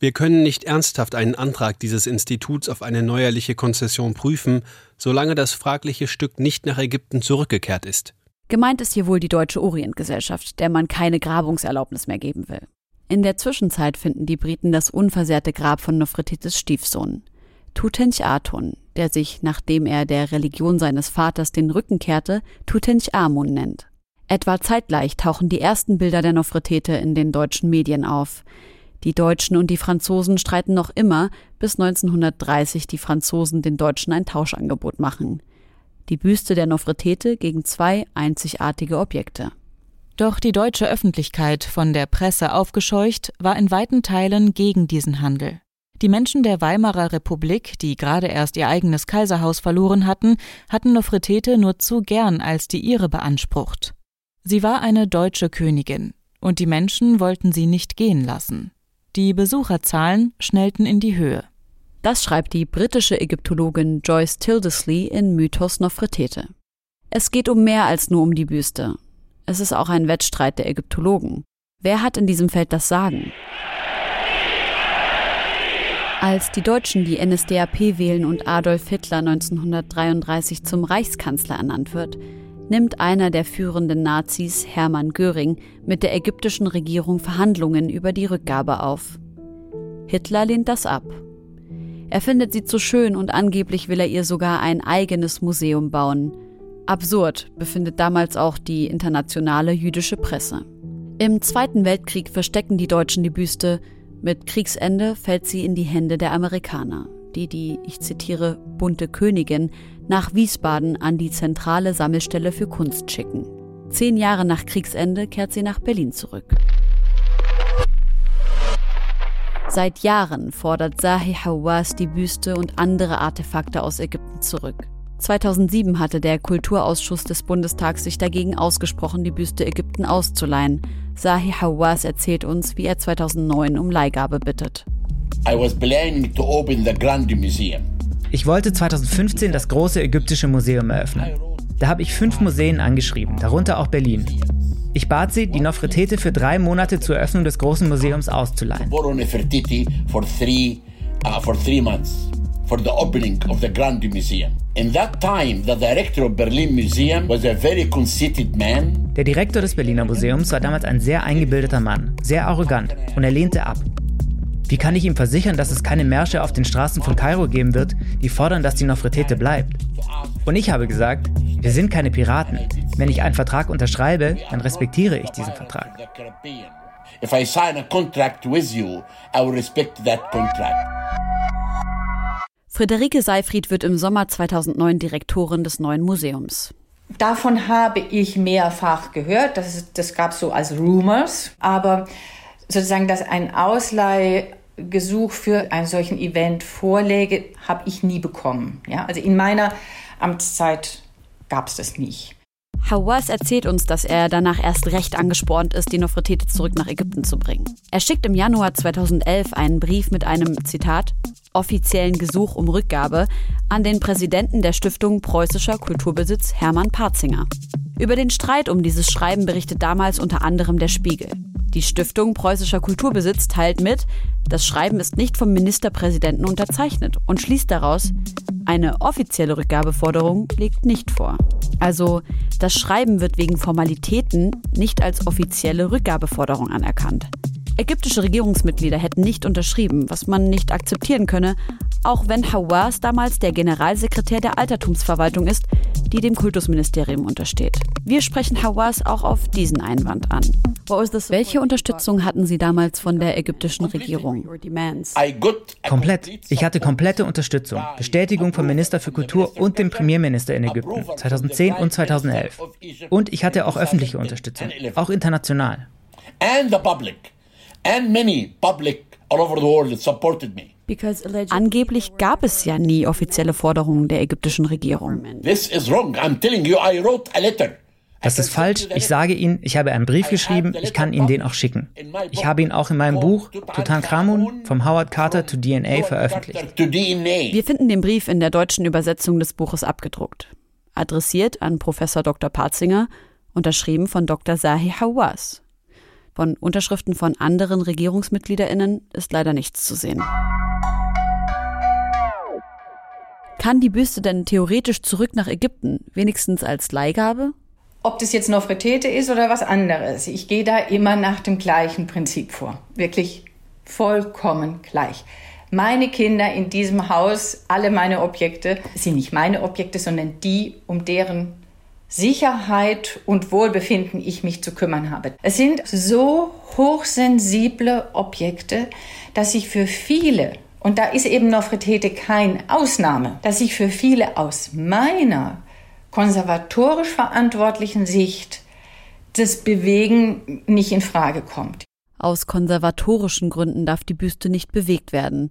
Wir können nicht ernsthaft einen Antrag dieses Instituts auf eine neuerliche Konzession prüfen, solange das fragliche Stück nicht nach Ägypten zurückgekehrt ist. Gemeint ist hier wohl die Deutsche Orientgesellschaft, der man keine Grabungserlaubnis mehr geben will. In der Zwischenzeit finden die Briten das unversehrte Grab von Nofretites Stiefsohn, Tutanchaton, der sich, nachdem er der Religion seines Vaters den Rücken kehrte, Tutanchamun nennt. Etwa zeitgleich tauchen die ersten Bilder der Nofretete in den deutschen Medien auf. Die Deutschen und die Franzosen streiten noch immer, bis 1930 die Franzosen den Deutschen ein Tauschangebot machen die Büste der Nofretete gegen zwei einzigartige Objekte. Doch die deutsche Öffentlichkeit, von der Presse aufgescheucht, war in weiten Teilen gegen diesen Handel. Die Menschen der Weimarer Republik, die gerade erst ihr eigenes Kaiserhaus verloren hatten, hatten Nofretete nur zu gern als die ihre beansprucht. Sie war eine deutsche Königin, und die Menschen wollten sie nicht gehen lassen. Die Besucherzahlen schnellten in die Höhe. Das schreibt die britische Ägyptologin Joyce Tildesley in Mythos Nofretete. Es geht um mehr als nur um die Büste. Es ist auch ein Wettstreit der Ägyptologen. Wer hat in diesem Feld das Sagen? Als die Deutschen die NSDAP wählen und Adolf Hitler 1933 zum Reichskanzler ernannt wird, nimmt einer der führenden Nazis, Hermann Göring, mit der ägyptischen Regierung Verhandlungen über die Rückgabe auf. Hitler lehnt das ab er findet sie zu schön und angeblich will er ihr sogar ein eigenes Museum bauen. Absurd, befindet damals auch die internationale jüdische Presse. Im Zweiten Weltkrieg verstecken die Deutschen die Büste. Mit Kriegsende fällt sie in die Hände der Amerikaner, die die, ich zitiere, bunte Königin nach Wiesbaden an die zentrale Sammelstelle für Kunst schicken. Zehn Jahre nach Kriegsende kehrt sie nach Berlin zurück. Seit Jahren fordert Zahi Hawass die Büste und andere Artefakte aus Ägypten zurück. 2007 hatte der Kulturausschuss des Bundestags sich dagegen ausgesprochen, die Büste Ägypten auszuleihen. Zahi Hawass erzählt uns, wie er 2009 um Leihgabe bittet. Ich wollte 2015 das große ägyptische Museum eröffnen. Da habe ich fünf Museen angeschrieben, darunter auch Berlin. Ich bat sie, die Nofretete für drei Monate zur Eröffnung des großen Museums auszuleihen. for uh, for the opening of the Grand Museum. In that time, the director of Berlin Museum was a very conceited man. Der Direktor des Berliner Museums war damals ein sehr eingebildeter Mann, sehr arrogant und er lehnte ab. Wie kann ich ihm versichern, dass es keine Märsche auf den Straßen von Kairo geben wird, die fordern, dass die Nofretete bleibt? Und ich habe gesagt, wir sind keine Piraten. Wenn ich einen Vertrag unterschreibe, dann respektiere ich diesen Vertrag. If I sign a contract with you, I will respect that contract. Friederike Seifried wird im Sommer 2009 Direktorin des neuen Museums. Davon habe ich mehrfach gehört. Das, das gab es so als Rumors. Aber sozusagen, dass ein Ausleihgesuch für einen solchen Event vorläge, habe ich nie bekommen. Ja? Also in meiner Amtszeit gab es das nicht. Hawass erzählt uns, dass er danach erst recht angespornt ist, die Nofretete zurück nach Ägypten zu bringen. Er schickt im Januar 2011 einen Brief mit einem, Zitat, offiziellen Gesuch um Rückgabe an den Präsidenten der Stiftung Preußischer Kulturbesitz Hermann Parzinger. Über den Streit um dieses Schreiben berichtet damals unter anderem der Spiegel. Die Stiftung Preußischer Kulturbesitz teilt mit, das Schreiben ist nicht vom Ministerpräsidenten unterzeichnet und schließt daraus, eine offizielle Rückgabeforderung liegt nicht vor. Also das Schreiben wird wegen Formalitäten nicht als offizielle Rückgabeforderung anerkannt. Ägyptische Regierungsmitglieder hätten nicht unterschrieben, was man nicht akzeptieren könne, auch wenn Hawass damals der Generalsekretär der Altertumsverwaltung ist, die dem Kultusministerium untersteht. Wir sprechen Hawass auch auf diesen Einwand an. Welche Unterstützung hatten Sie damals von der ägyptischen Regierung? Komplett. Ich hatte komplette Unterstützung. Bestätigung vom Minister für Kultur und dem Premierminister in Ägypten 2010 und 2011. Und ich hatte auch öffentliche Unterstützung, auch international. And the public and many public all over the world that supported me. Angeblich gab es ja nie offizielle Forderungen der ägyptischen Regierung. This is wrong. I'm telling you, I wrote a letter. Das ist falsch. Ich sage Ihnen, ich habe einen Brief geschrieben, ich kann Ihnen den auch schicken. Ich habe ihn auch in meinem Buch Tutankhamun vom Howard Carter to DNA veröffentlicht. Wir finden den Brief in der deutschen Übersetzung des Buches abgedruckt. Adressiert an Professor Dr. Parzinger, unterschrieben von Dr. Zahi Hawass. Von Unterschriften von anderen RegierungsmitgliederInnen ist leider nichts zu sehen. Kann die Büste denn theoretisch zurück nach Ägypten, wenigstens als Leihgabe? Ob das jetzt Nofretete ist oder was anderes, ich gehe da immer nach dem gleichen Prinzip vor. Wirklich vollkommen gleich. Meine Kinder in diesem Haus, alle meine Objekte, sind nicht meine Objekte, sondern die, um deren Sicherheit und Wohlbefinden ich mich zu kümmern habe. Es sind so hochsensible Objekte, dass ich für viele, und da ist eben Nofretete keine Ausnahme, dass ich für viele aus meiner konservatorisch verantwortlichen Sicht das Bewegen nicht in Frage kommt. Aus konservatorischen Gründen darf die Büste nicht bewegt werden.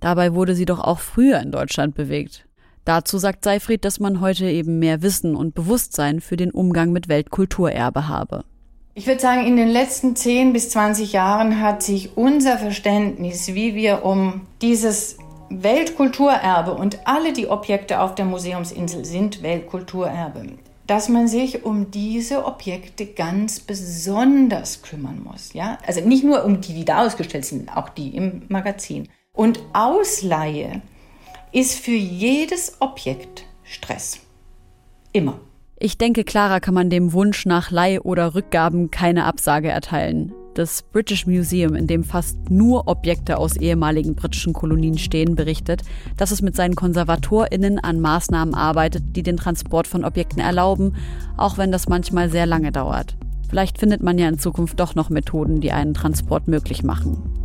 Dabei wurde sie doch auch früher in Deutschland bewegt. Dazu sagt Seifried, dass man heute eben mehr Wissen und Bewusstsein für den Umgang mit Weltkulturerbe habe. Ich würde sagen, in den letzten 10 bis 20 Jahren hat sich unser Verständnis, wie wir um dieses Weltkulturerbe und alle die Objekte auf der Museumsinsel sind Weltkulturerbe, dass man sich um diese Objekte ganz besonders kümmern muss. Ja? Also nicht nur um die, die da ausgestellt sind, auch die im Magazin. Und Ausleihe ist für jedes Objekt Stress. Immer. Ich denke, klarer kann man dem Wunsch nach Leih- oder Rückgaben keine Absage erteilen. Das British Museum, in dem fast nur Objekte aus ehemaligen britischen Kolonien stehen, berichtet, dass es mit seinen KonservatorInnen an Maßnahmen arbeitet, die den Transport von Objekten erlauben, auch wenn das manchmal sehr lange dauert. Vielleicht findet man ja in Zukunft doch noch Methoden, die einen Transport möglich machen.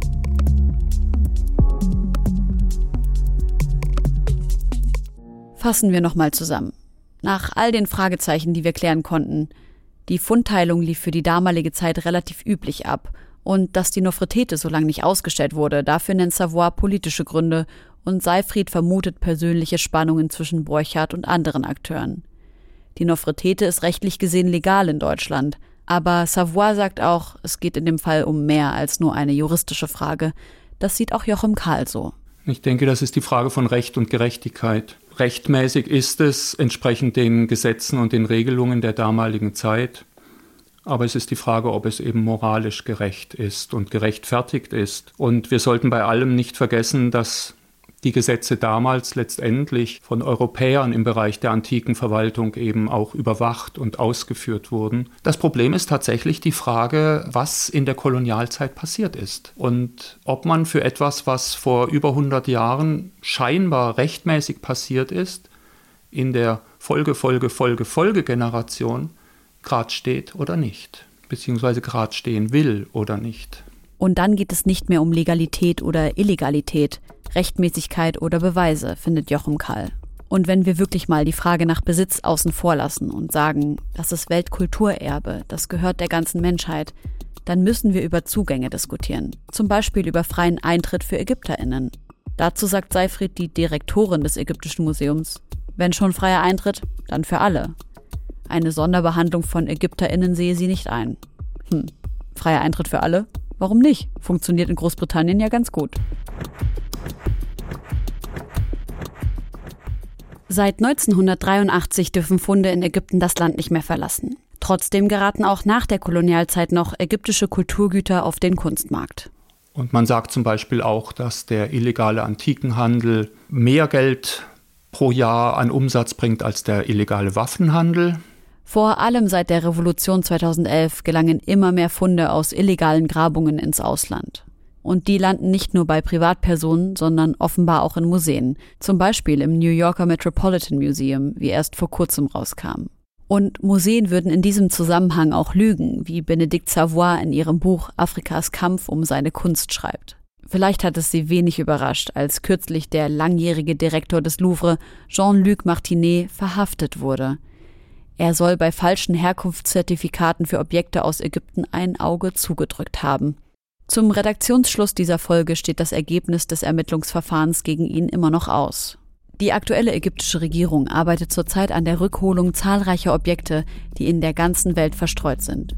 Fassen wir nochmal zusammen. Nach all den Fragezeichen, die wir klären konnten, die Fundteilung lief für die damalige Zeit relativ üblich ab. Und dass die Nofretete so lange nicht ausgestellt wurde, dafür nennt Savoy politische Gründe und Seifried vermutet persönliche Spannungen zwischen Borchardt und anderen Akteuren. Die Nofretete ist rechtlich gesehen legal in Deutschland, aber Savoy sagt auch, es geht in dem Fall um mehr als nur eine juristische Frage. Das sieht auch Joachim Karl so. Ich denke, das ist die Frage von Recht und Gerechtigkeit. Rechtmäßig ist es entsprechend den Gesetzen und den Regelungen der damaligen Zeit. aber es ist die Frage, ob es eben moralisch gerecht ist und gerechtfertigt ist. Und wir sollten bei allem nicht vergessen, dass die Gesetze damals letztendlich von Europäern im Bereich der antiken Verwaltung eben auch überwacht und ausgeführt wurden. Das Problem ist tatsächlich die Frage, was in der Kolonialzeit passiert ist und ob man für etwas, was vor über 100 Jahren scheinbar rechtmäßig passiert ist, in der Folge, Folge, Folge, Folgegeneration gerade steht oder nicht, beziehungsweise gerade stehen will oder nicht. Und dann geht es nicht mehr um Legalität oder Illegalität, Rechtmäßigkeit oder Beweise, findet Jochen Kall. Und wenn wir wirklich mal die Frage nach Besitz außen vor lassen und sagen, das ist Weltkulturerbe, das gehört der ganzen Menschheit, dann müssen wir über Zugänge diskutieren. Zum Beispiel über freien Eintritt für ÄgypterInnen. Dazu sagt Seifried, die Direktorin des Ägyptischen Museums, wenn schon freier Eintritt, dann für alle. Eine Sonderbehandlung von ÄgypterInnen sehe sie nicht ein. Hm, freier Eintritt für alle? Warum nicht? Funktioniert in Großbritannien ja ganz gut. Seit 1983 dürfen Funde in Ägypten das Land nicht mehr verlassen. Trotzdem geraten auch nach der Kolonialzeit noch ägyptische Kulturgüter auf den Kunstmarkt. Und man sagt zum Beispiel auch, dass der illegale Antikenhandel mehr Geld pro Jahr an Umsatz bringt als der illegale Waffenhandel. Vor allem seit der Revolution 2011 gelangen immer mehr Funde aus illegalen Grabungen ins Ausland. Und die landen nicht nur bei Privatpersonen, sondern offenbar auch in Museen, zum Beispiel im New Yorker Metropolitan Museum, wie erst vor kurzem rauskam. Und Museen würden in diesem Zusammenhang auch lügen, wie Benedikt Savoy in ihrem Buch Afrikas Kampf um seine Kunst schreibt. Vielleicht hat es sie wenig überrascht, als kürzlich der langjährige Direktor des Louvre, Jean-Luc Martinet, verhaftet wurde – er soll bei falschen Herkunftszertifikaten für Objekte aus Ägypten ein Auge zugedrückt haben. Zum Redaktionsschluss dieser Folge steht das Ergebnis des Ermittlungsverfahrens gegen ihn immer noch aus. Die aktuelle ägyptische Regierung arbeitet zurzeit an der Rückholung zahlreicher Objekte, die in der ganzen Welt verstreut sind.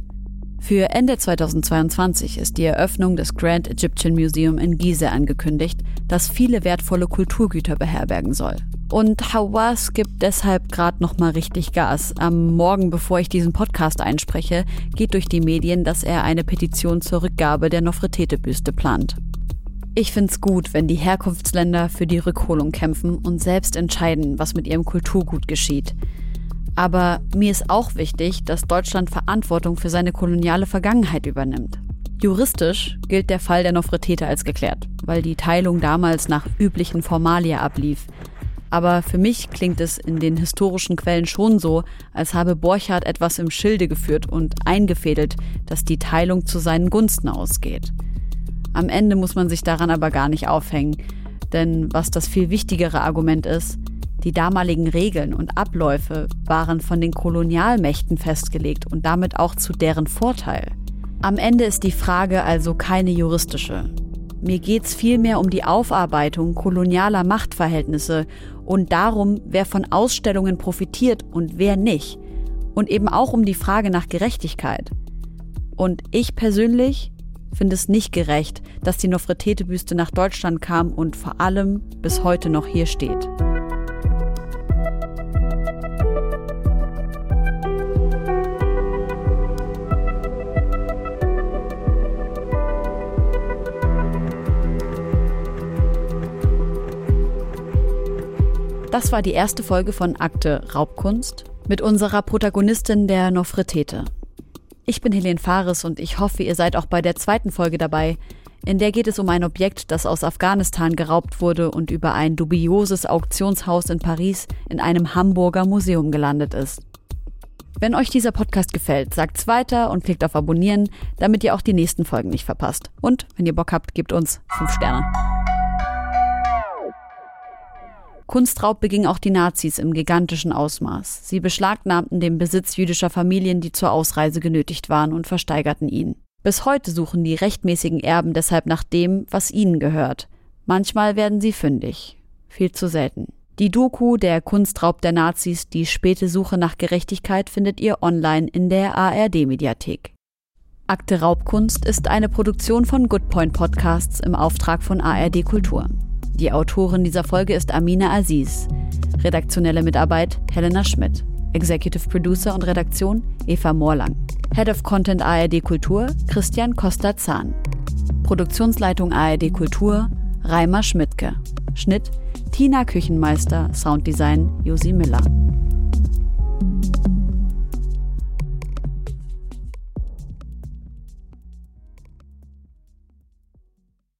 Für Ende 2022 ist die Eröffnung des Grand Egyptian Museum in Gizeh angekündigt, das viele wertvolle Kulturgüter beherbergen soll. Und Hawass gibt deshalb gerade noch mal richtig Gas. Am Morgen, bevor ich diesen Podcast einspreche, geht durch die Medien, dass er eine Petition zur Rückgabe der Nofretete-Büste plant. Ich find's gut, wenn die Herkunftsländer für die Rückholung kämpfen und selbst entscheiden, was mit ihrem Kulturgut geschieht. Aber mir ist auch wichtig, dass Deutschland Verantwortung für seine koloniale Vergangenheit übernimmt. Juristisch gilt der Fall der Nofretete als geklärt, weil die Teilung damals nach üblichen Formalia ablief. Aber für mich klingt es in den historischen Quellen schon so, als habe Borchardt etwas im Schilde geführt und eingefädelt, dass die Teilung zu seinen Gunsten ausgeht. Am Ende muss man sich daran aber gar nicht aufhängen, denn was das viel wichtigere Argument ist, die damaligen Regeln und Abläufe waren von den Kolonialmächten festgelegt und damit auch zu deren Vorteil. Am Ende ist die Frage also keine juristische. Mir geht es vielmehr um die Aufarbeitung kolonialer Machtverhältnisse und darum, wer von Ausstellungen profitiert und wer nicht. Und eben auch um die Frage nach Gerechtigkeit. Und ich persönlich finde es nicht gerecht, dass die Nofretete-Büste nach Deutschland kam und vor allem bis heute noch hier steht. Das war die erste Folge von Akte Raubkunst mit unserer Protagonistin der Nofretete. Ich bin Helene Fares und ich hoffe, ihr seid auch bei der zweiten Folge dabei. In der geht es um ein Objekt, das aus Afghanistan geraubt wurde und über ein dubioses Auktionshaus in Paris in einem Hamburger Museum gelandet ist. Wenn euch dieser Podcast gefällt, sagt's weiter und klickt auf Abonnieren, damit ihr auch die nächsten Folgen nicht verpasst. Und wenn ihr Bock habt, gebt uns 5 Sterne. Kunstraub beging auch die Nazis im gigantischen Ausmaß. Sie beschlagnahmten den Besitz jüdischer Familien, die zur Ausreise genötigt waren, und versteigerten ihn. Bis heute suchen die rechtmäßigen Erben deshalb nach dem, was ihnen gehört. Manchmal werden sie fündig. Viel zu selten. Die Doku Der Kunstraub der Nazis, die späte Suche nach Gerechtigkeit findet ihr online in der ARD-Mediathek. Akte Raubkunst ist eine Produktion von Goodpoint Podcasts im Auftrag von ARD Kultur. Die Autorin dieser Folge ist Amina Aziz. Redaktionelle Mitarbeit Helena Schmidt. Executive Producer und Redaktion Eva Morlang. Head of Content ARD Kultur Christian Costa-Zahn. Produktionsleitung ARD Kultur Reimer Schmidtke. Schnitt Tina Küchenmeister, Sounddesign Josi Miller.